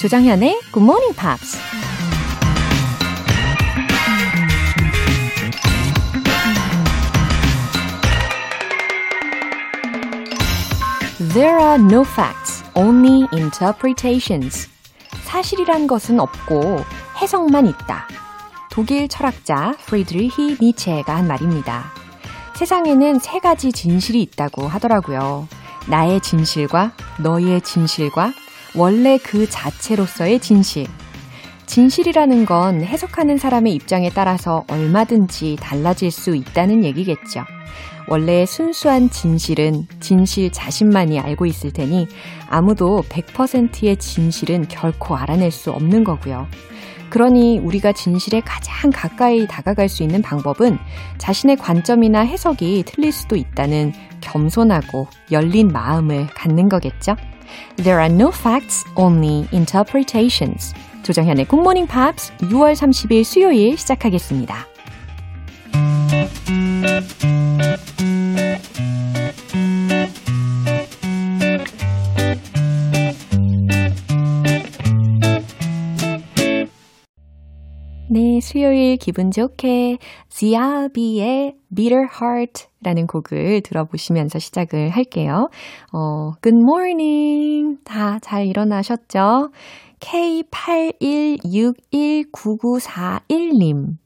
조장현의 Good Morning Pops. There are no facts, only interpretations. 사실이란 것은 없고 해석만 있다. 독일 철학자 프리드리히 니체가 한 말입니다. 세상에는 세 가지 진실이 있다고 하더라고요. 나의 진실과 너의 진실과 원래 그 자체로서의 진실. 진실이라는 건 해석하는 사람의 입장에 따라서 얼마든지 달라질 수 있다는 얘기겠죠. 원래 순수한 진실은 진실 자신만이 알고 있을 테니 아무도 100%의 진실은 결코 알아낼 수 없는 거고요. 그러니 우리가 진실에 가장 가까이 다가갈 수 있는 방법은 자신의 관점이나 해석이 틀릴 수도 있다는 겸손하고 열린 마음을 갖는 거겠죠? There are no facts, only interpretations. 조정현의 굿모닝 팝스 6월 30일 수요일 시작하겠습니다. 네, 수요일 기분 좋게 Zee Avi의 Bitter Heart 라는 곡을 들어보시면서 시작을 할게요. 어, Good morning. 다 잘 일어나셨죠? K81619941님.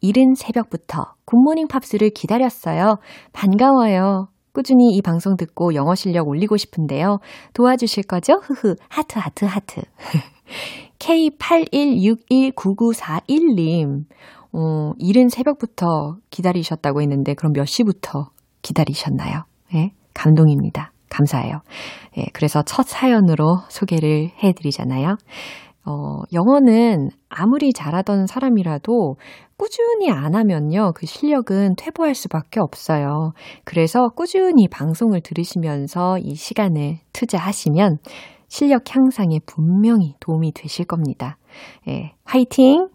이른 새벽부터 Good Morning Pops를 기다렸어요. 반가워요. 꾸준히 이 방송 듣고 영어 실력 올리고 싶은데요. 도와주실 거죠? 흐흐. 하트, 하트, 하트. K81619941님. 어, 이른 새벽부터 기다리셨다고 했는데, 그럼 몇 시부터 기다리셨나요? 예, 감동입니다. 감사해요. 예, 그래서 첫 사연으로 소개를 해드리잖아요. 어, 영어는 아무리 잘하던 사람이라도 꾸준히 안 하면요, 그 실력은 퇴보할 수밖에 없어요. 그래서 꾸준히 방송을 들으시면서 이 시간을 투자하시면 실력 향상에 분명히 도움이 되실 겁니다. 예, 화이팅!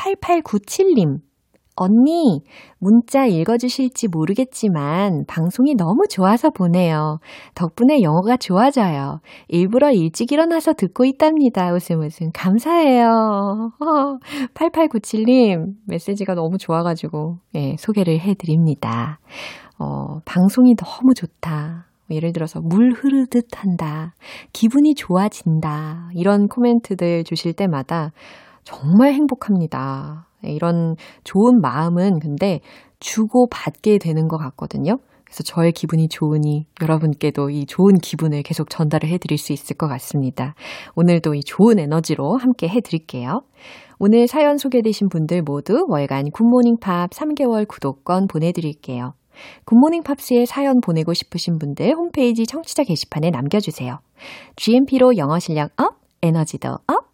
8897님, 언니, 문자 읽어주실지 모르겠지만 방송이 너무 좋아서 보내요. 덕분에 영어가 좋아져요. 일부러 일찍 일어나서 듣고 있답니다. 웃음 웃음. 감사해요. 어, 8897님, 메시지가 너무 좋아가지고, 예, 소개를 해드립니다. 어, 방송이 너무 좋다. 예를 들어서 물 흐르듯 한다. 기분이 좋아진다. 이런 코멘트들 주실 때마다 정말 행복합니다. 이런 좋은 마음은 근데 주고 받게 되는 것 같거든요. 그래서 저의 기분이 좋으니 여러분께도 이 좋은 기분을 계속 전달을 해드릴 수 있을 것 같습니다. 오늘도 이 좋은 에너지로 함께 해드릴게요. 오늘 사연 소개되신 분들 모두 월간 굿모닝 팝 3개월 구독권 보내드릴게요. Good Morning Pops에 사연 보내고 싶으신 분들 홈페이지 청취자 게시판에 남겨주세요. GMP로 영어 실력 up, 에너지도 up,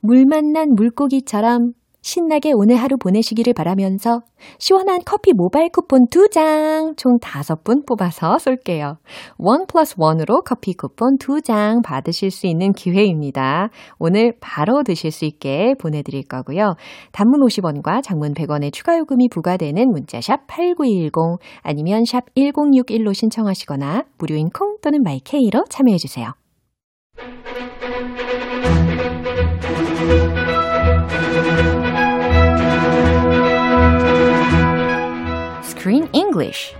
물 만난 물고기처럼 신나게 오늘 하루 보내시기를 바라면서 시원한 커피 모바일 쿠폰 2장, 총 5분 뽑아서 쏠게요. one plus one으로 커피 쿠폰 2장 받으실 수 있는 기회입니다. 오늘 바로 드실 수 있게 보내드릴 거고요. 단문 50원과 장문 100원의 추가 요금이 부과되는 문자샵 8910 아니면 샵 1061로 신청하시거나 무료인 콩 또는 마이케이로 참여해주세요. Screen English.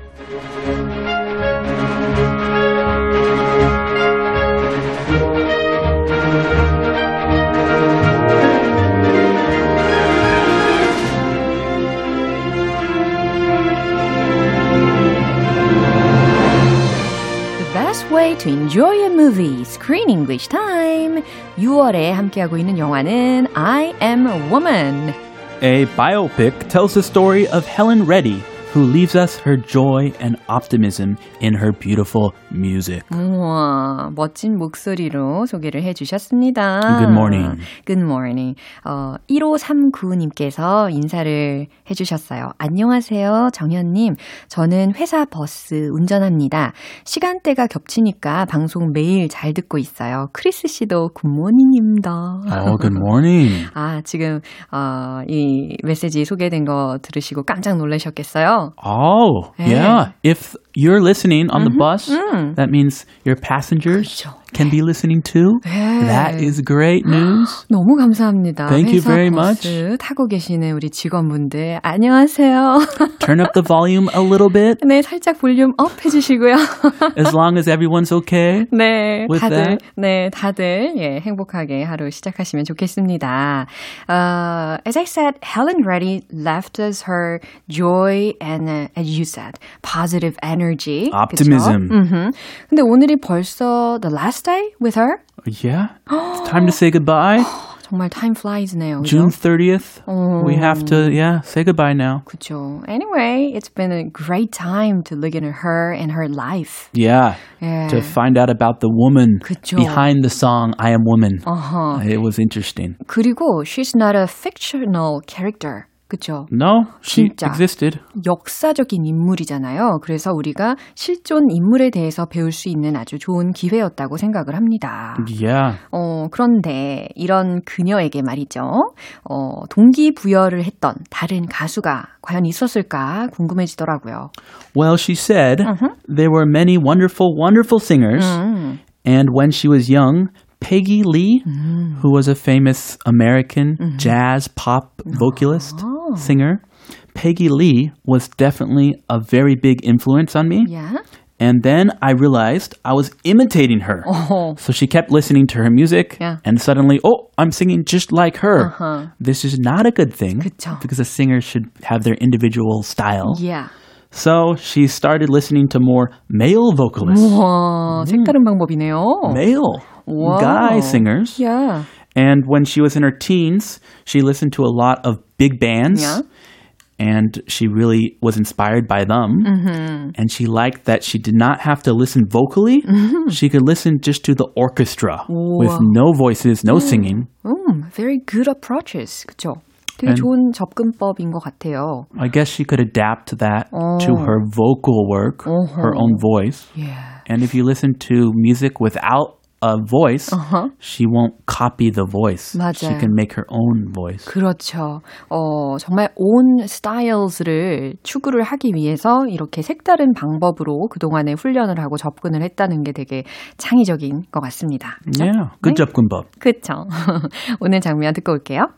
The best way to enjoy a movie, Screen English Time. 6월에 함께하고 있는 영화는 I Am a Woman. A biopic tells the story of Helen Reddy, who leaves us her joy and optimism in her beautiful music. 우와, 멋진 목소리로 소개를 해주셨습니다. Good morning. Good morning. 어, 1539님께서 인사를 해주셨어요. 안녕하세요, 정현님. 저는 회사 버스 운전합니다. 시간대가 겹치니까 방송 매일 잘 듣고 있어요. 크리스 씨도 굿모닝입니다. Oh, good morning. 아, 지금, 어, 이 메시지 소개된 거 들으시고 깜짝 놀라셨겠어요? Oh, Yeah. yeah. If you're listening on the bus, that means your passengers 그렇죠. can be listening to. 네. That is great news. 너무 감사합니다. Thank you 회사 very 버스 much. 타고 계시는 우리 직원분들 안녕하세요. Turn up the volume a little bit 네, 살짝 볼륨 업 해주시고요. as long as everyone's okay. 네, With 다들 that? 네, 다들 예, 행복하게 하루 시작하시면 좋겠습니다. Uh, as I said, Helen Reddy left us her joy and, uh, as you said, positive energy. Optimism. 그쵸? 음흠. 근데 오늘이 벌써 the last day with her? Yeah. It's time to say goodbye. 정말 time flies네요. 그죠? June 30th. We have to, yeah, say goodbye now. 그죠. Anyway, it's been a great time to look into her and her life. Yeah. 예. To find out about the woman 그쵸. behind the song I Am Woman. 어허. It was interesting. 그리고 she's not a fictional character. 그죠? No, she 진짜. existed. 역사적인 인물이잖아요. 그래서 우리가 실존 인물에 대해서 배울 수 있는 아주 좋은 기회였다고 생각을 합니다. Yeah. 어, 그런데 이런 그녀에게 말이죠. 어, 동기 부여를 했던 다른 가수가 과연 있었을까 궁금해지더라고요. Well, she said there were many wonderful, wonderful singers. And when she was young, Peggy Lee, who was a famous American jazz pop vocalist, singer, Peggy Lee was definitely a very big influence on me. Yeah. And then I realized I was imitating her. 어, So she kept listening to her music, Yeah. and suddenly, oh, I'm singing just like her. This is not a good thing 그쵸. because a singer should have their individual style. yeah. So she started listening to more male vocalists, 와, 색다른 방법이네요. male Wow. guy singers. Yeah. And when she was in her teens, she listened to a lot of big bands. Yeah. And she really was inspired by them. Mm-hmm. And she liked that she did not have to listen vocally. She could listen just to the orchestra with Wow. no voices, no singing. 음, very good approaches. 그쵸? 되게 And- 좋은 접근법인 것 같아요. I guess she could adapt that to Oh. her vocal work, her own voice. Yeah. And if you listen to music without a voice, she won't copy the voice. She 맞아요. can make her own voice. 그렇죠. 어, 정말 온 스타일즈를 추구를 하기 위해서 이렇게 색다른 방법으로 그동안에 훈련을 하고 접근을 했다는 게 되게 창의적인 것 같습니다. 그죠? Yeah, good job, Gumbab. 그쵸. 오늘 장면 듣고 올게요.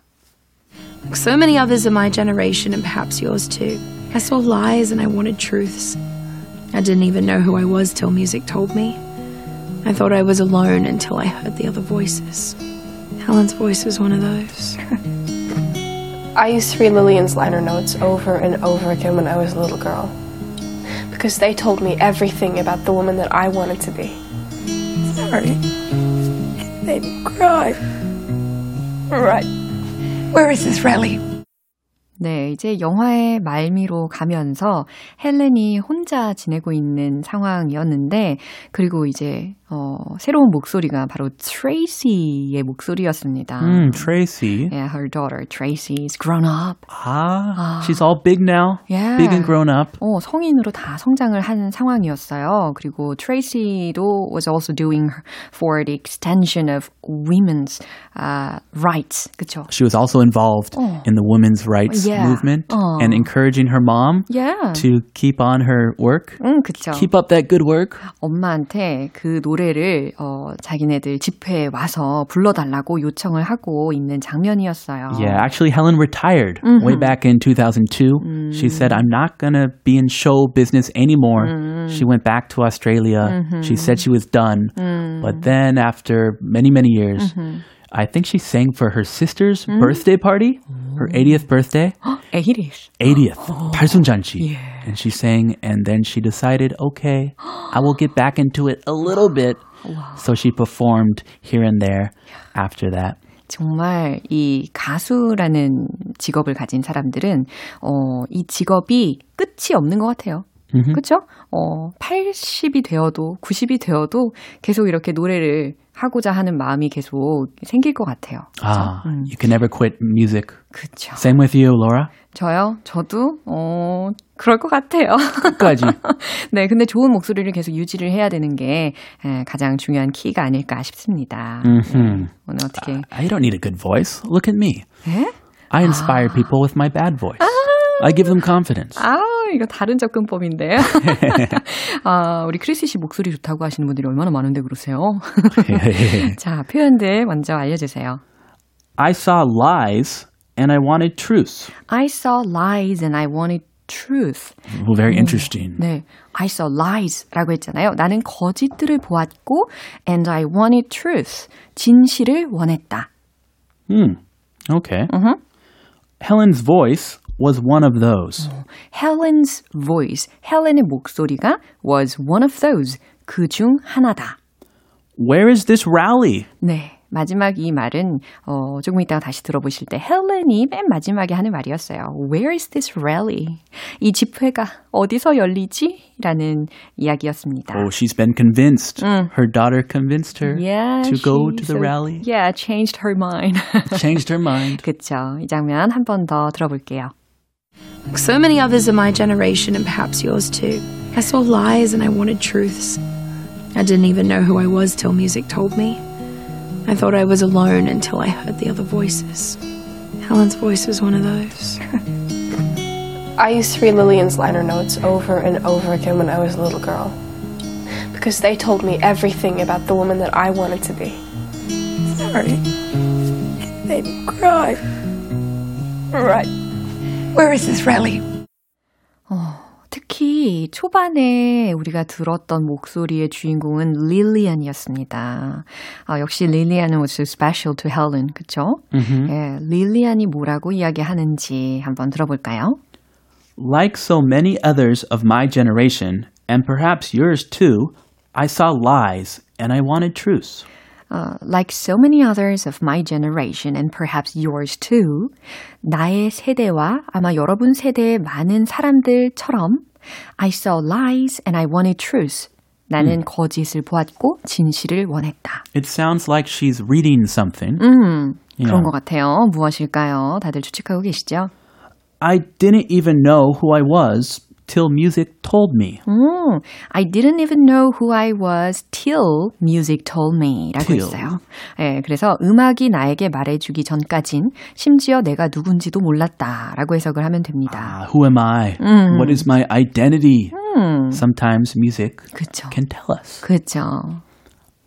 So many others of my generation, and perhaps yours too. I saw lies and I wanted truths. I didn't even know who I was till music told me. I thought I was alone until I heard the other voices. Helen's voice was one of those. I used to read Lillian's liner notes over and over again when I was a little girl. Because they told me everything about the woman that I wanted to be. Sorry. It made me cry. Right. Where is this rally? 네, 이제 영화의 말미로 가면서 헬렌이 혼자 지내고 있는 상황이었는데, 그리고 이제, 어, 새로운 목소리가 바로 트레이시의 목소리였습니다. Mm, Tracy. Yeah, her daughter Tracy is grown up. Ah, she's all big now. Yeah. Big and grown up. 어, 성인으로 다 성장을 한 상황이었어요. 그리고 트레이시도 was also doing for the extension of women's uh, rights. 그쵸? She was also involved in the women's rights Yeah. movement Oh. and encouraging her mom Yeah. to keep on her work. 응, 그쵸. Keep up that good work. 엄마한테 그 노래 를 어, 자기네들 집회에 와서 불러달라고 요청을 하고 있는 장면이었어요. Yeah, actually, Helen retired way back in 2002. She said, I'm not going to be in show business anymore. She went back to Australia. She said she was done. But then, after many, many years, I think she sang for her sister's birthday party, her 80th birthday. 에이리스. 80th, 발순잔치. And she sang, and then she decided, okay, I will get back into it a little bit. So she performed here and there after that. 정말 이 가수라는 직업을 가진 사람들은 어, 이 직업이 끝이 없는 것 같아요. 그렇죠? 어, 80이 되어도 90이 되어도 계속 이렇게 노래를 하고자 하는 마음이 계속 생길 것 같아요. Ah, you can never quit music. 그렇죠. Same with you, Laura. 저요? 저도 어, 그럴 것 같아요. 끝까지. 네, 근데 좋은 목소리를 계속 유지를 해야 되는 게 에, 가장 중요한 키가 아닐까 싶습니다. Mhm. 오늘 어떻게 I don't need a good voice. Look at me. 에? I inspire people with my bad voice. I give them confidence. 아우, 이거 다른 접근법인데요. 아, 우리 크리스 씨 목소리 좋다고 하시는 분들이 얼마나 많은데 그러세요? 자, 표현들 먼저 알려주세요. I saw lies and I wanted truth. I saw lies and I wanted truth. Well, very interesting. 네. I saw lies라고 했잖아요. 나는 거짓들을 보았고 and I wanted truth. 진실을 원했다. Hmm. Okay. Uh-huh. Helen's voice was one of those. Helen's voice. 헬렌의 목소리가 was one of those. 그 중 하나다. Where is this rally? 네. 마지막 이 말은 어, 조금 이따가 다시 들어보실 때 헬렌이 맨 마지막에 하는 말이었어요. Where is this rally? 이 집회가 어디서 열리지? 라는 이야기였습니다. Oh, she's been convinced. Her daughter convinced her Yeah, to go she to the so- rally. Yeah, changed her mind. Changed her mind. 그쵸. 이 장면 한 번 더 들어볼게요. So many others of my generation, and perhaps yours too. I saw lies and I wanted truths. I didn't even know who I was till music told me. I thought I was alone until I heard the other voices. Helen's voice was one of those. I used to read Lillian's liner notes over and over again when I was a little girl. Because they told me everything about the woman that I wanted to be. Sorry. It made me cry. Right. Where is this rally? 특히 초반에 우리가 들었던 목소리의 주인공은 릴리안이었습니다. 아, 역시 릴리안은 was so special to Helen, 그쵸? 예, 릴리안이 뭐라고 이야기하는지 한번 들어볼까요? Like so many others of my generation, and perhaps yours too, I saw lies and I wanted truth. Uh, like so many others of my generation and perhaps yours too, 나의 세대와 아마 여러분 세대의 많은 사람들처럼 I saw lies and I wanted truth. 나는 거짓을 보았고 진실을 원했다. It sounds like she's reading something. 음, Yeah. 그런 것 같아요. 무엇일까요? 다들 추측하고 계시죠? I didn't even know who I was till music told me. 음, I didn't even know who I was till music told me 라고 Till. 했어요. 예, 그래서 음악이 나에게 말해주기 전까진 심지어 내가 누군지도 몰랐다 라고 해석을 하면 됩니다. Ah, who am I? What is my identity? Sometimes music 그쵸. can tell us. 그쵸.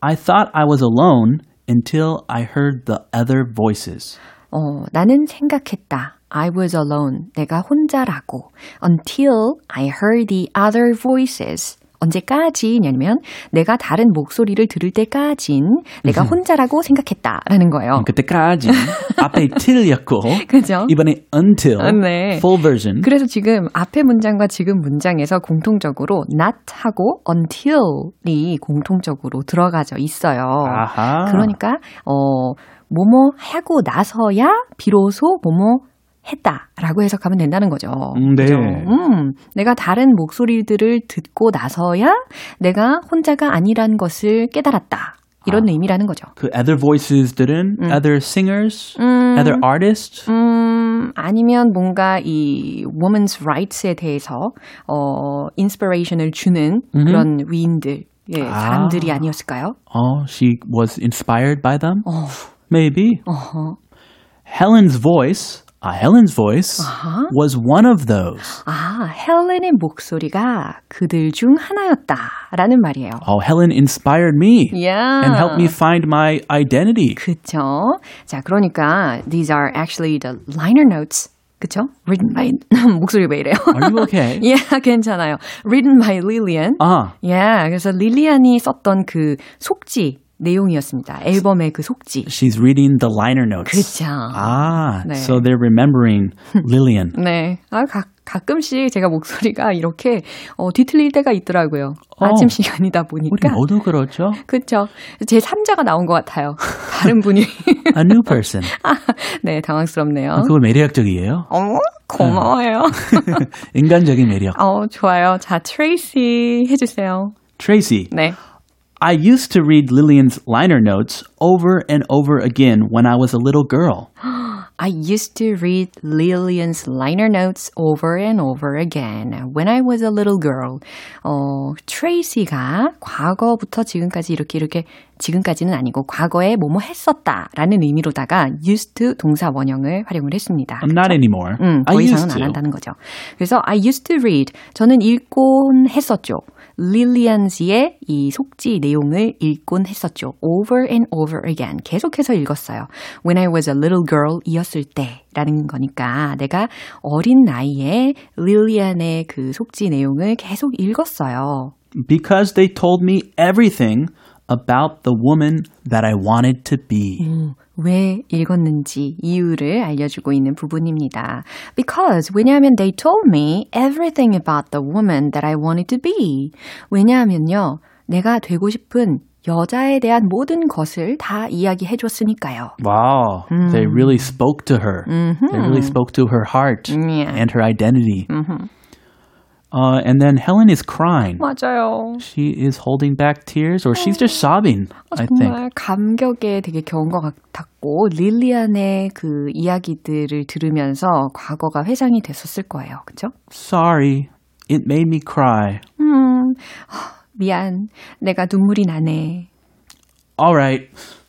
I thought I was alone until I heard the other voices. 어, 나는 생각했다. I was alone. 내가 혼자라고. Until I heard the other voices. 언제까지냐면 내가 다른 목소리를 들을 때까진 내가 혼자라고 생각했다라는 거예요. 그때까지 앞에 till였고 그죠? 이번에 until 아, 네. full version. 그래서 지금 앞에 문장과 지금 문장에서 공통적으로 not하고 until이 공통적으로 들어가져 있어요. 아하. 그러니까 어 뭐뭐 하고 나서야 비로소 뭐뭐 했다라고 해석하면 된다는 거죠. 음, 네. 그죠? 음, 내가 다른 목소리들을 듣고 나서야 내가 혼자가 아니란 것을 깨달았다. 이런 의미라는 거죠. 그 other voices들은 other singers, other artists. 음, 아니면 뭔가 이 women's rights에 대해서 어 인스피레이션을 주는 그런 위인들, 예, 아. 사람들이 아니었을까요? Oh, she was inspired by them. 어, Maybe. 어허. Helen's voice, uh, Helen's voice was one of those. 아, 헬렌의 목소리가 그들 중 하나였다라는 말이에요. Oh, Helen inspired me Yeah. and helped me find my identity. 그쵸. 자, 그러니까 these are actually the liner notes. 그쵸? Written by 목소리 왜 이래요? Are you okay? 예, 괜찮아요. Written by Lillian. 아, 예, 그래서 릴리안이 썼던 그 속지 내용이었습니다. 앨범의 그 속지. she's reading the liner notes. 그쵸. Ah, 네. so they're remembering Lillian. 네. 아, 가, 가끔씩 제가 목소리가 이렇게 어, 뒤틀릴 때가 있더라고요. 어. 아침 시간이다 우리 보니까. 모두 그렇죠. 그쵸. 제 3자가 나온 것 같아요. 다른 분이. A new person. 네, 당황스럽네요. 그거 매력적이에요. 어, 고마워요. 인간적인 매력. 어, 좋아요. 자, 트레이시 해주세요. Tracy, 네. I used to read Lillian's liner notes over and over again when I was a little girl. I used to read Lillian's liner notes over and over again when I was a little girl. 어, 트레이시가 과거부터 지금까지 이렇게 이렇게 지금까지는 아니고 과거에 뭐뭐 했었다라는 의미로다가 used to 동사 원형을 활용을 했습니다. I'm not anymore. 음, 더 I 이상은 used 안 to. 한다는 거죠. 그래서 I used to read. 저는 읽곤 했었죠. 릴리안즈의 이 속지 내용을 읽곤 했었죠. Over and over again. 계속해서 읽었어요. When I was a little girl 이었을 때 라는 거니까 내가 어린 나이에 릴리안의 그 속지 내용을 계속 읽었어요. Because they told me everything about the woman that I wanted to be. 왜 읽었는지 이유를 알려주고 있는 부분입니다. Because 왜냐하면 they told me everything about the woman that I wanted to be. 왜냐하면요, 내가 되고 싶은 여자에 대한 모든 것을 다 이야기해 줬으니까요. Wow, they really spoke to her. They really spoke to her heart Yeah. and her identity. Uh, and then Helen is crying. 맞아요. She is holding back tears, or she's just sobbing. I think. 정말 감격에 되게 겨운 것 같았고 릴리안의 그 이야기들을 들으면서 과거가 회상이 됐었을 거예요. 그죠? Sorry, it made me cry. 음, 아, 미안. 내가 눈물이 나네. All right,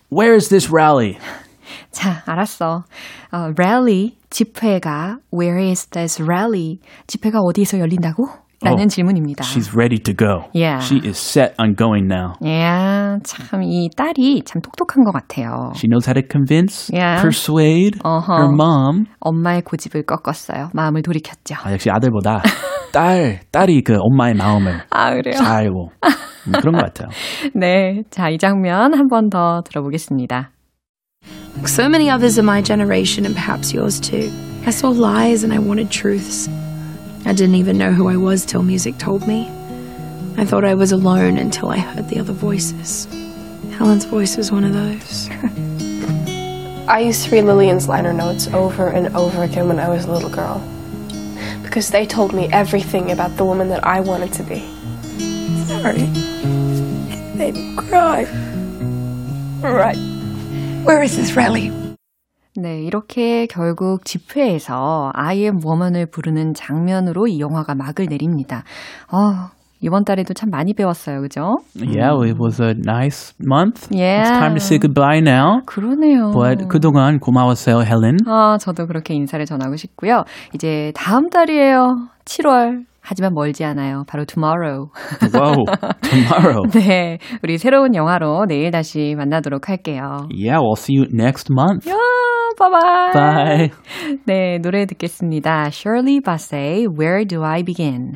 where is this rally? 자, 알았어. 어, rally, 집회가 where is this rally? 집회가 어디에서 열린다고? 라는 어, 질문입니다. She's ready to go. Yeah. She is set on going now. 야, 참, 이 딸이 참 똑똑한 것 같아요. She knows how to convince, Yeah. persuade Uh-huh. her mom. 엄마의 고집을 꺾었어요. 마음을 돌이켰죠. 아, 역시 아들보다 딸, 딸이 그 엄마의 마음을 아, 그래요? 잘 알고 음, 그런 것 같아요. 네. 자, 이 장면 한 번 더 들어보겠습니다. Like so many others of my generation, and perhaps yours too, I saw lies and I wanted truths. I didn't even know who I was till music told me. I thought I was alone until I heard the other voices. Helen's voice was one of those. I used to read Lillian's liner notes over and over again when I was a little girl. Because they told me everything about the woman that I wanted to be. Sorry. It made me cry. Right. Where is this rally? 네, 이렇게 결국 집회에서 I am woman을 부르는 장면으로 이 영화가 막을 내립니다. 아, 이번 달에도 참 많이 배웠어요. 그죠? Yeah, it was a nice month. Yeah. It's time to say goodbye now. 그러네요. But 그동안 고마웠어요, 헬렌. 아, 저도 그렇게 인사를 전하고 싶고요. 이제 다음 달이에요. 7월. 하지만 멀지 않아요. 바로 tomorrow. Whoa, tomorrow. 네, 우리 새로운 영화로 내일 다시 만나도록 할게요. Yeah, we'll see you next month. 야, 바이바이. Bye. 네, 노래 듣겠습니다. Shirley Bassey, Where Do I Begin?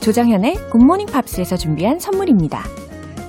조정현의 Good Morning Pops에서 준비한 선물입니다.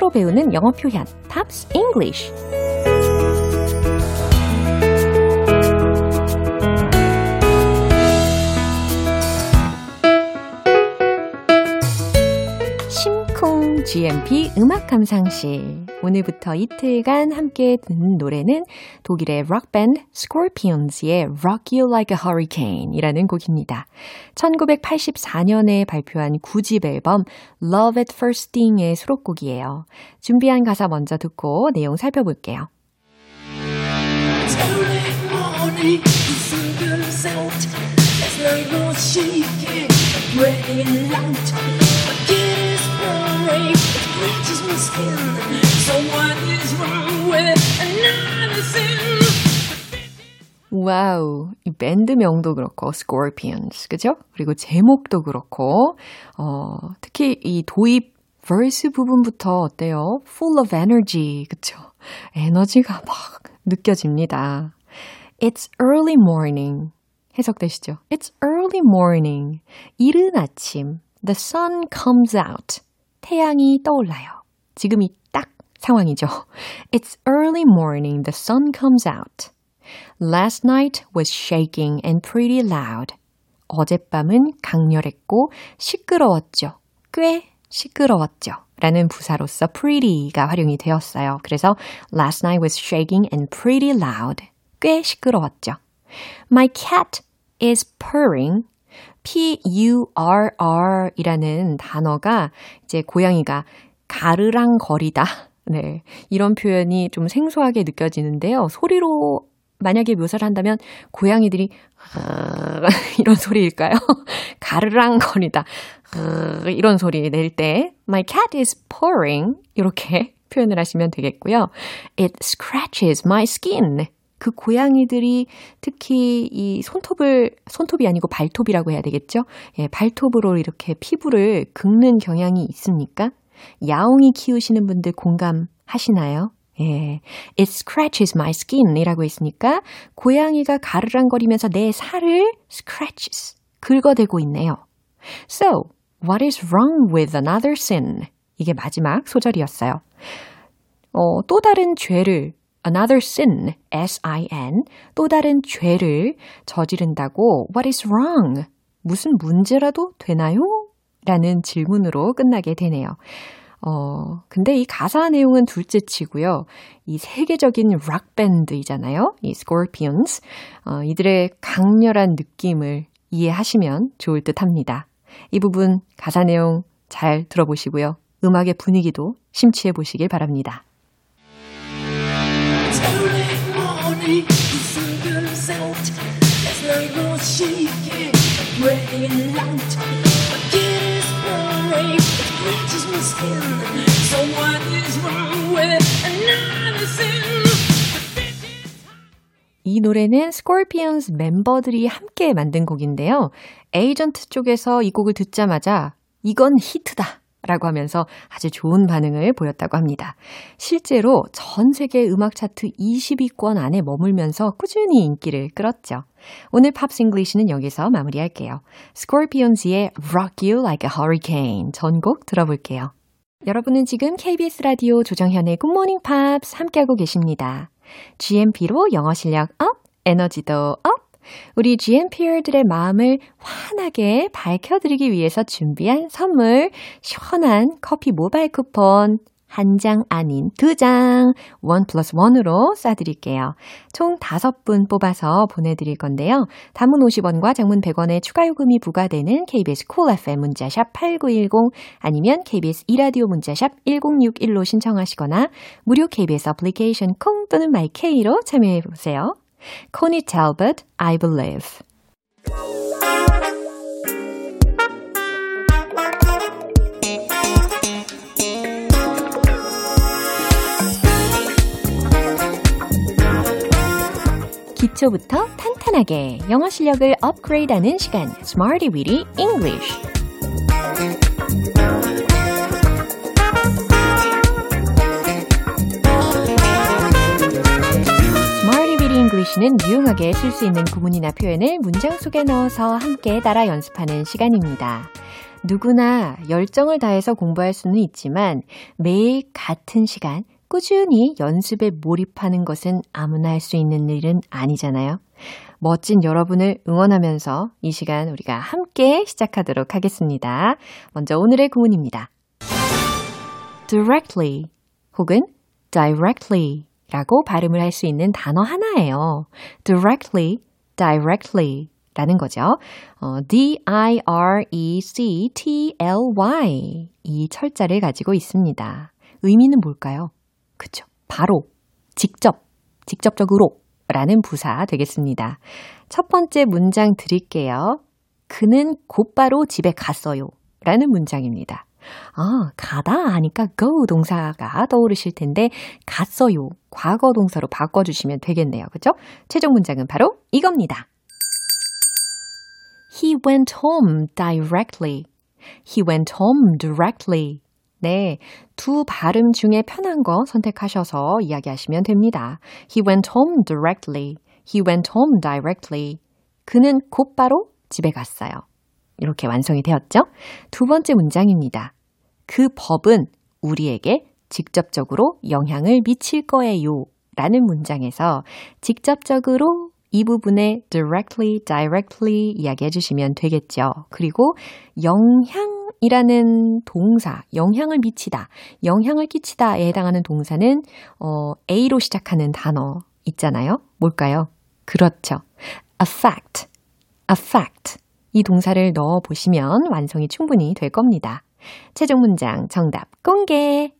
팝으로 배우는 영어 표현 팝스 GMP 음악 감상실 오늘부터 이틀간 함께 듣는 노래는 독일의 록밴드 Scorpions의 Rock You Like a Hurricane 이라는 곡입니다. 1984년에 발표한 9집 앨범 Love at First Sting의 수록곡이에요. 준비한 가사 먼저 듣고 내용 살펴볼게요. 와우, 이 밴드명도 그렇고 Scorpions, 그죠? 그리고 제목도 그렇고 어, 특히 이 도입 verse 부분부터 어때요? Full of energy, 그쵸? 에너지가 막 느껴집니다. It's early morning. 해석되시죠? It's early morning. 이른 아침. The sun comes out. 태양이 떠올라요. 지금이 딱 상황이죠. It's early morning. The sun comes out. Last night was shaking and pretty loud. 어젯밤은 강렬했고 시끄러웠죠. 꽤 시끄러웠죠. 라는 부사로서 pretty가 활용이 되었어요. 그래서 last night was shaking and pretty loud. 꽤 시끄러웠죠. My cat is purring. P-U-R-R 이라는 단어가 이제 고양이가 가르랑거리다. 네. 이런 표현이 좀 생소하게 느껴지는데요. 소리로 만약에 묘사를 한다면 고양이들이 이런 소리일까요? 가르랑거리다. 이런 소리 낼 때 My cat is purring 이렇게 표현을 하시면 되겠고요. It scratches my skin. 그 고양이들이 특히 이 손톱을, 손톱이 아니고 발톱이라고 해야 되겠죠? 예, 발톱으로 이렇게 피부를 긁는 경향이 있습니까? 야옹이 키우시는 분들 공감하시나요? 예. It scratches my skin 이라고 했으니까 고양이가 가르랑거리면서 내 살을 scratches, 긁어대고 있네요. So, what is wrong with another sin? 이게 마지막 소절이었어요. 어, 또 다른 죄를 another sin, S-I-N, 또 다른 죄를 저지른다고 what is wrong? 무슨 문제라도 되나요? 라는 질문으로 끝나게 되네요. 어, 근데 이 가사 내용은 둘째 치고요. 이 세계적인 락밴드이잖아요. 이 Scorpions. 어, 이들의 강렬한 느낌을 이해하시면 좋을 듯 합니다. 이 부분 가사 내용 잘 들어보시고요. 음악의 분위기도 심취해 보시길 바랍니다. 이 노래는 Scorpions 멤버들이 함께 만든 곡인데요. 에이전트 쪽에서 이 곡을 듣자마자 이건 히트다. 라고 하면서 아주 좋은 반응을 보였다고 합니다. 실제로 전 세계 음악 차트 20위권 안에 머물면서 꾸준히 인기를 끌었죠. 오늘 Pops English는 여기서 마무리할게요. Scorpions의 Rock You Like a Hurricane 전곡 들어볼게요. 여러분은 지금 KBS 라디오 조정현의 Morning Pops 함께하고 계십니다. GMP로 영어 실력 up, 에너지도 up, 우리 GMPer들의 마음을 환하게 밝혀드리기 위해서 준비한 선물, 시원한 커피 모바일 쿠폰, 한 장 아닌 두 장, one plus one으로 쏴드릴게요. 총 다섯 분 뽑아서 보내드릴 건데요. 단문 50원과 장문 100원의 추가 요금이 부과되는 KBS Cool FM 문자샵 8910 아니면 KBS 이라디오 문자샵 1061로 신청하시거나 무료 KBS 애플리케이션 콩 또는 마이케이로 참여해보세요. Connie Talbot, I Believe. 기초부터 탄탄하게 영어 실력을 업그레이드하는 시간, Smarty Weedy English. English는 유용하게 쓸 수 있는 구문이나 표현을 문장 속에 넣어서 함께 따라 연습하는 시간입니다. 누구나 열정을 다해서 공부할 수는 있지만 매일 같은 시간 꾸준히 연습에 몰입하는 것은 아무나 할 수 있는 일은 아니잖아요. 멋진 여러분을 응원하면서 이 시간 우리가 함께 시작하도록 하겠습니다. 먼저 오늘의 구문입니다. directly 혹은 directly 라고 발음을 할 수 있는 단어 하나예요. directly, directly 라는 거죠. 어, D-I-R-E-C-T-L-Y 이 철자를 가지고 있습니다. 의미는 뭘까요? 그쵸. 바로, 직접, 직접적으로 라는 부사 되겠습니다. 첫 번째 문장 드릴게요. 그는 곧바로 집에 갔어요. 라는 문장입니다. 아, 가다 하니까 go 동사가 떠오르실 텐데 갔어요. 과거 동사로 바꿔 주시면 되겠네요. 그죠? 최종 문장은 바로 이겁니다. He went home directly. He went home directly. 네. 두 발음 중에 편한 거 선택하셔서 이야기하시면 됩니다. He went home directly. He went home directly. 그는 곧바로 집에 갔어요. 이렇게 완성이 되었죠? 두 번째 문장입니다. 그 법은 우리에게 직접적으로 영향을 미칠 거예요. 라는 문장에서 직접적으로 이 부분에 directly, directly 이야기해 주시면 되겠죠. 그리고 영향 이라는 동사, 영향을 미치다, 영향을 끼치다에 해당하는 동사는 어, A로 시작하는 단어 있잖아요. 뭘까요? 그렇죠. affect, affect. 이 동사를 넣어 보시면 완성이 충분히 될 겁니다. 최종 문장 정답 공개.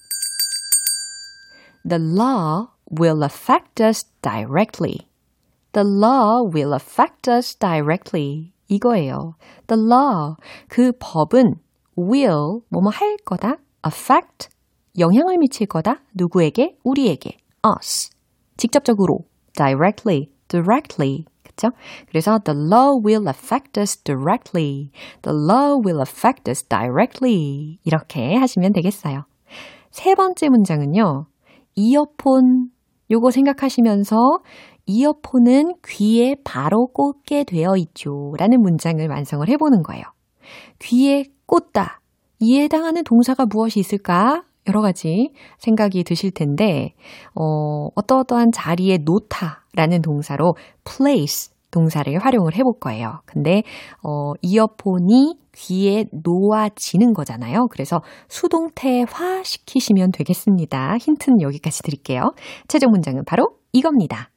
The law will affect us directly. The law will affect us directly. 이거예요. The law. 그 법은 will 뭐뭐 할 거다. affect 영향을 미칠 거다. 누구에게? 우리에게. us. 직접적으로 directly, directly. 그쵸? 그래서 the law will affect us directly. The law will affect us directly. 이렇게 하시면 되겠어요. 세 번째 문장은요. 이어폰 요거 생각하시면서 이어폰은 귀에 바로 꽂게 되어 있죠. 라는 문장을 완성을 해보는 거예요. 귀에 꽂다. 이에 해당하는 동사가 무엇이 있을까? 여러 가지 생각이 드실 텐데, 어, 어떠어떠한 자리에 놓다라는 동사로 place 동사를 활용을 해볼 거예요. 근데, 어, 이어폰이 귀에 놓아지는 거잖아요. 그래서 수동태화 시키시면 되겠습니다. 힌트는 여기까지 드릴게요. 최종 문장은 바로 이겁니다.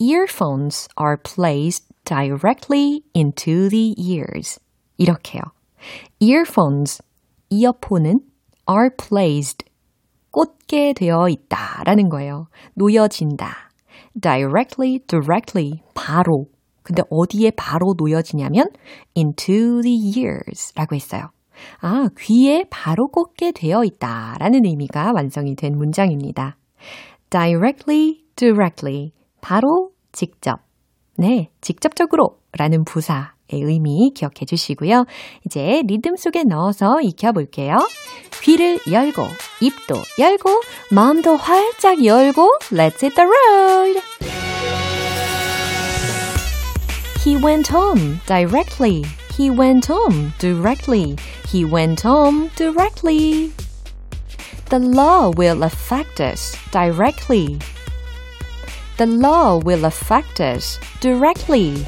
Earphones are placed directly into the ears. 이렇게요. Earphones, 이어폰은 are placed, 꽂게 되어 있다 라는 거예요. 놓여진다. directly, directly, 바로. 근데 어디에 바로 놓여지냐면 into the ears 라고 했어요. 아, 귀에 바로 꽂게 되어 있다 라는 의미가 완성이 된 문장입니다. directly, directly. 바로 직접. 네, 직접적으로 라는 부사 의 의미 기억해 주시고요. 이제 리듬 속에 넣어서 익혀볼게요. 귀를 열고, 입도 열고, 마음도 활짝 열고, let's hit the road! He went home directly. He went home directly. He went home directly. The law will affect us directly. The law will affect us directly.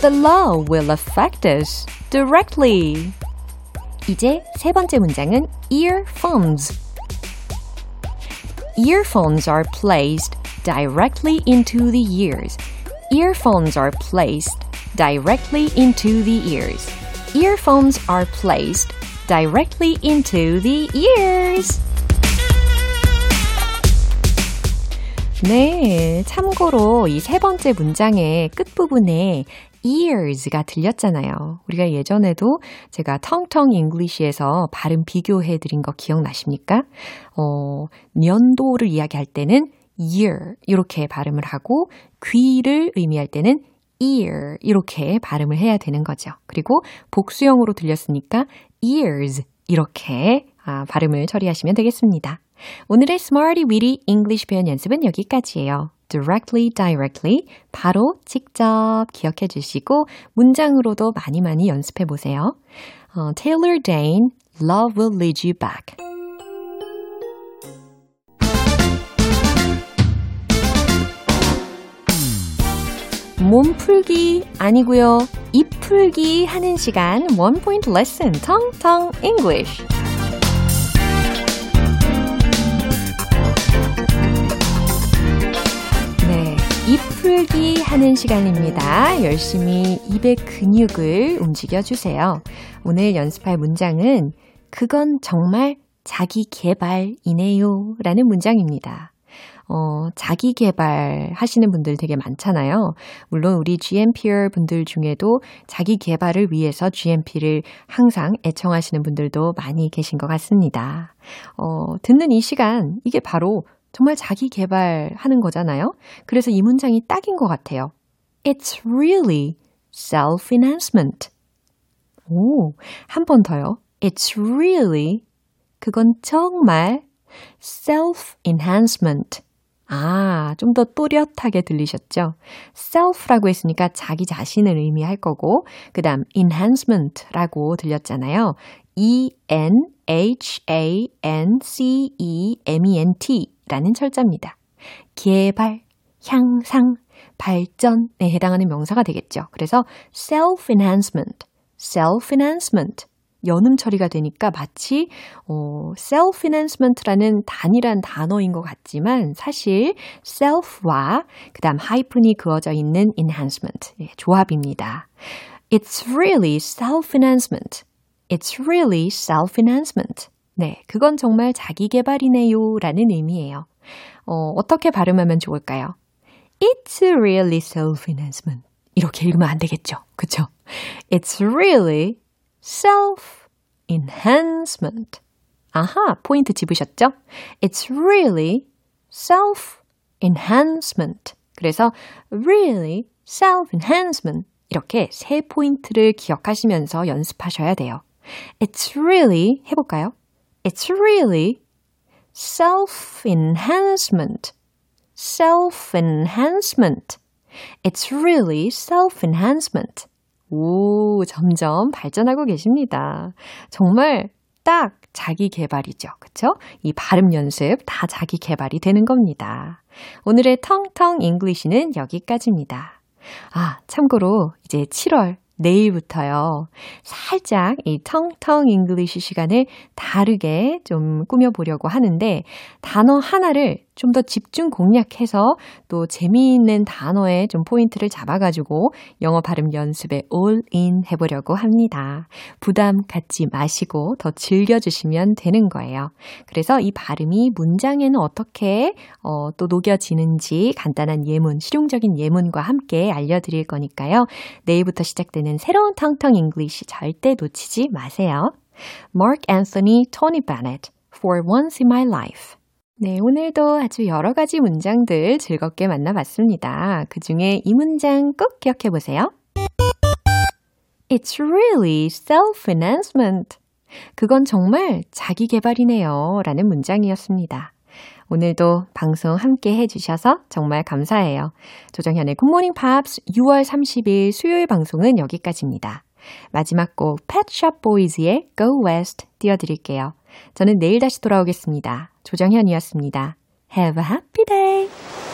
The law will affect us directly. 이제 세 번째 문장은 earphones. Earphones are placed directly into the ears. Earphones are placed directly into the ears. Earphones are placed directly into the ears. 네, 참고로 이 세 번째 문장의 끝부분에 ears가 들렸잖아요. 우리가 예전에도 제가 텅텅 잉글리시에서 발음 비교해 드린 거 기억나십니까? 어, 년도를 이야기할 때는 year 이렇게 발음을 하고 귀를 의미할 때는 ear 이렇게 발음을 해야 되는 거죠. 그리고 복수형으로 들렸으니까 ears 이렇게 아, 발음을 처리하시면 되겠습니다. 오늘의 Smarty Weedy English 표현 연습은 여기까지예요. Directly, directly, 바로 직접 기억해 주시고 문장으로도 많이 많이 연습해 보세요. 어, Taylor Dane, Love Will Lead You Back. 몸풀기 아니고요. 입풀기 하는 시간 원 포인트 레슨 텅텅 English. 네, 입풀기 하는 시간입니다. 열심히 입의 근육을 움직여 주세요. 오늘 연습할 문장은 그건 정말 자기 개발이네요. 라는 문장입니다. 어, 자기 개발 하시는 분들 되게 많잖아요. 물론 우리 GMPR 분들 중에도 자기 개발을 위해서 GMP를 항상 애청하시는 분들도 많이 계신 것 같습니다. 어, 듣는 이 시간, 이게 바로 정말 자기 개발하는 거잖아요. 그래서 이 문장이 딱인 것 같아요. It's really self-enhancement. 오, 한 번 더요. It's really, 그건 정말 self-enhancement. 아, 좀 더 또렷하게 들리셨죠? self라고 했으니까 자기 자신을 의미할 거고, 그 다음 enhancement라고 들렸잖아요. E-N-H-A-N-C-E-M-E-N-T 라는 철자입니다. 개발, 향상, 발전에 해당하는 명사가 되겠죠. 그래서 self-enhancement, self-enhancement 연음 처리가 되니까 마치 어, self-enhancement라는 단일한 단어인 것 같지만 사실 self와 그 다음 하이픈이 그어져 있는 enhancement 예, 조합입니다. It's really self-enhancement. It's really self-enhancement. 네, 그건 정말 자기 개발이네요 라는 의미예요. 어, 어떻게 발음하면 좋을까요? It's really self-enhancement. 이렇게 읽으면 안 되겠죠. 그쵸? It's really self-enhancement. 아하, 포인트 집으셨죠? It's really self-enhancement. 그래서 really self-enhancement. 이렇게 세 포인트를 기억하시면서 연습하셔야 돼요. It's really, 해볼까요? It's really self-enhancement. self-enhancement. It's really self-enhancement. 오, 점점 발전하고 계십니다. 정말 딱 자기 개발이죠. 그쵸? 이 발음 연습 다 자기 개발이 되는 겁니다. 오늘의 텅텅 English는 여기까지입니다. 아, 참고로 이제 7월 내일부터요. 살짝 이 텅텅 English 시간을 다르게 좀 꾸며보려고 하는데 단어 하나를 좀 더 집중 공략해서 또 재미있는 단어에 좀 포인트를 잡아가지고 영어 발음 연습에 올인 해보려고 합니다. 부담 갖지 마시고 더 즐겨주시면 되는 거예요. 그래서 이 발음이 문장에는 어떻게 어, 또 녹여지는지 간단한 예문, 실용적인 예문과 함께 알려드릴 거니까요. 내일부터 시작되는 새로운 텅텅 English 절대 놓치지 마세요. Mark Anthony Tony Bennett For Once in My Life 네, 오늘도 아주 여러 가지 문장들 즐겁게 만나봤습니다. 그 중에 이 문장 꼭 기억해 보세요. It's really self-enhancement. 그건 정말 자기 개발이네요. 라는 문장이었습니다. 오늘도 방송 함께 해주셔서 정말 감사해요. 조정현의 굿모닝 팝스 6월 30일 수요일 방송은 여기까지입니다. 마지막 곡 펫샵 보이즈의 Go West 띄워드릴게요. 저는 내일 다시 돌아오겠습니다. 조정현이었습니다. Have a happy day!